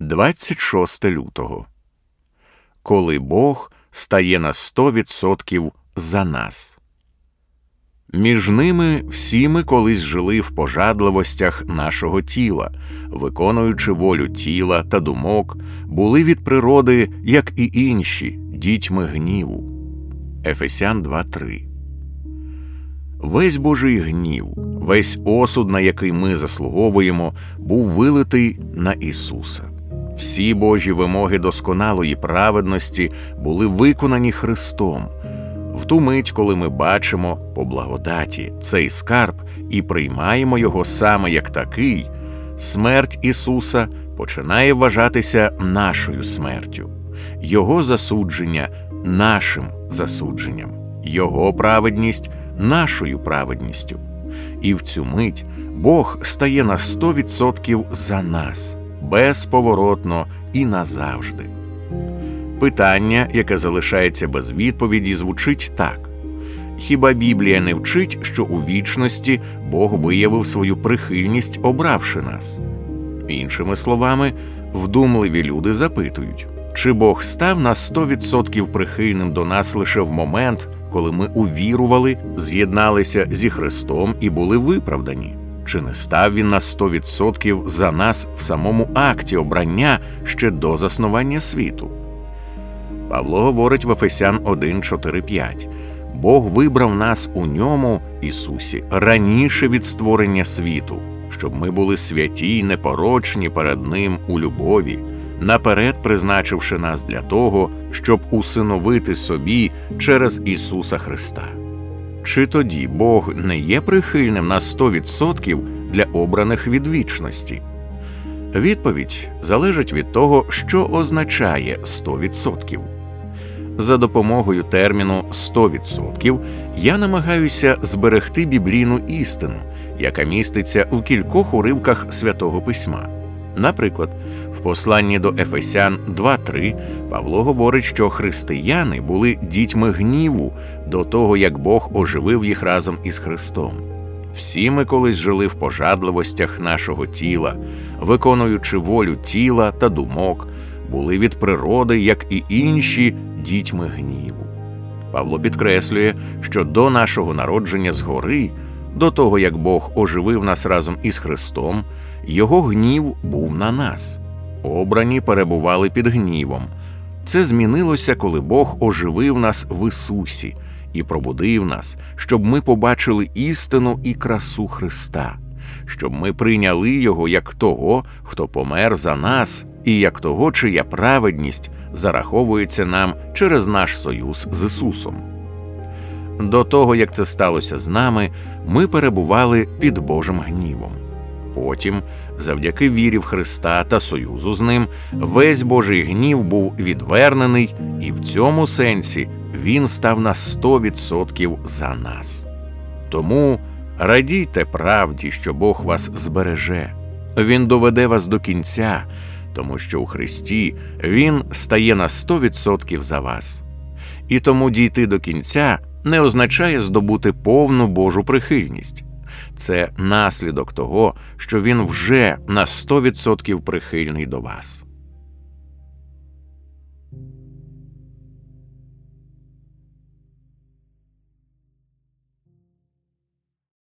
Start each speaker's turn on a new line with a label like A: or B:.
A: 26 лютого. Коли Бог стає на 100% за нас. Між ними всі ми колись жили в пожадливостях нашого тіла, виконуючи волю тіла та думок, були від природи, як і інші, дітьми гніву. Ефесян 2.3 Весь Божий гнів, весь осуд, на який ми заслуговуємо, був вилитий на Ісуса. Всі Божі вимоги досконалої праведності були виконані Христом. В ту мить, коли ми бачимо по благодаті цей скарб і приймаємо його саме як такий, смерть Ісуса починає вважатися нашою смертю, Його засудження нашим засудженням, Його праведність нашою праведністю. І в цю мить Бог стає на 100% за нас безповоротно і назавжди. Питання, яке залишається без відповіді, звучить так: хіба Біблія не вчить, що у вічності Бог виявив свою прихильність, обравши нас? Іншими словами, вдумливі люди запитують, чи Бог став на 100% прихильним до нас лише в момент, коли ми увірували, з'єдналися зі Христом і були виправдані? Чи не став він на 100% за нас в самому акті обрання ще до заснування світу? Павло говорить в Ефесян 1, 4, 5. Бог вибрав нас у ньому, Ісусі, раніше від створення світу, щоб ми були святі й непорочні перед Ним у любові, наперед призначивши нас для того, щоб усиновити собі через Ісуса Христа. Чи тоді Бог не є прихильним на 100% для обраних від вічності? Відповідь залежить від того, що означає 100%. За допомогою терміну 100% я намагаюся зберегти біблійну істину, яка міститься в кількох уривках святого письма. Наприклад, в посланні до Ефесян 2.3 Павло говорить, що християни були дітьми гніву до того, як Бог оживив їх разом із Христом. Всі ми колись жили в пожадливостях нашого тіла, виконуючи волю тіла та думок, були від природи, як і інші, дітьми гніву. Павло підкреслює, що до нашого народження згори, до того як Бог оживив нас разом із Христом, його гнів був на нас. Обрані перебували під гнівом. Це змінилося, коли Бог оживив нас в Ісусі і пробудив нас, щоб ми побачили істину і красу Христа, щоб ми прийняли Його як того, хто помер за нас, і як того, чия праведність зараховується нам через наш союз з Ісусом. До того, як це сталося з нами, ми перебували під Божим гнівом. Потім, завдяки вірі в Христа та союзу з ним, весь Божий гнів був відвернений, і в цьому сенсі він став на 100% за нас. Тому радійте правді, що Бог вас збереже, Він доведе вас до кінця, тому що у Христі Він стає на 100% за вас. І тому дійти до кінця не означає здобути повну Божу прихильність. Це наслідок того, що він вже на 100% прихильний до вас.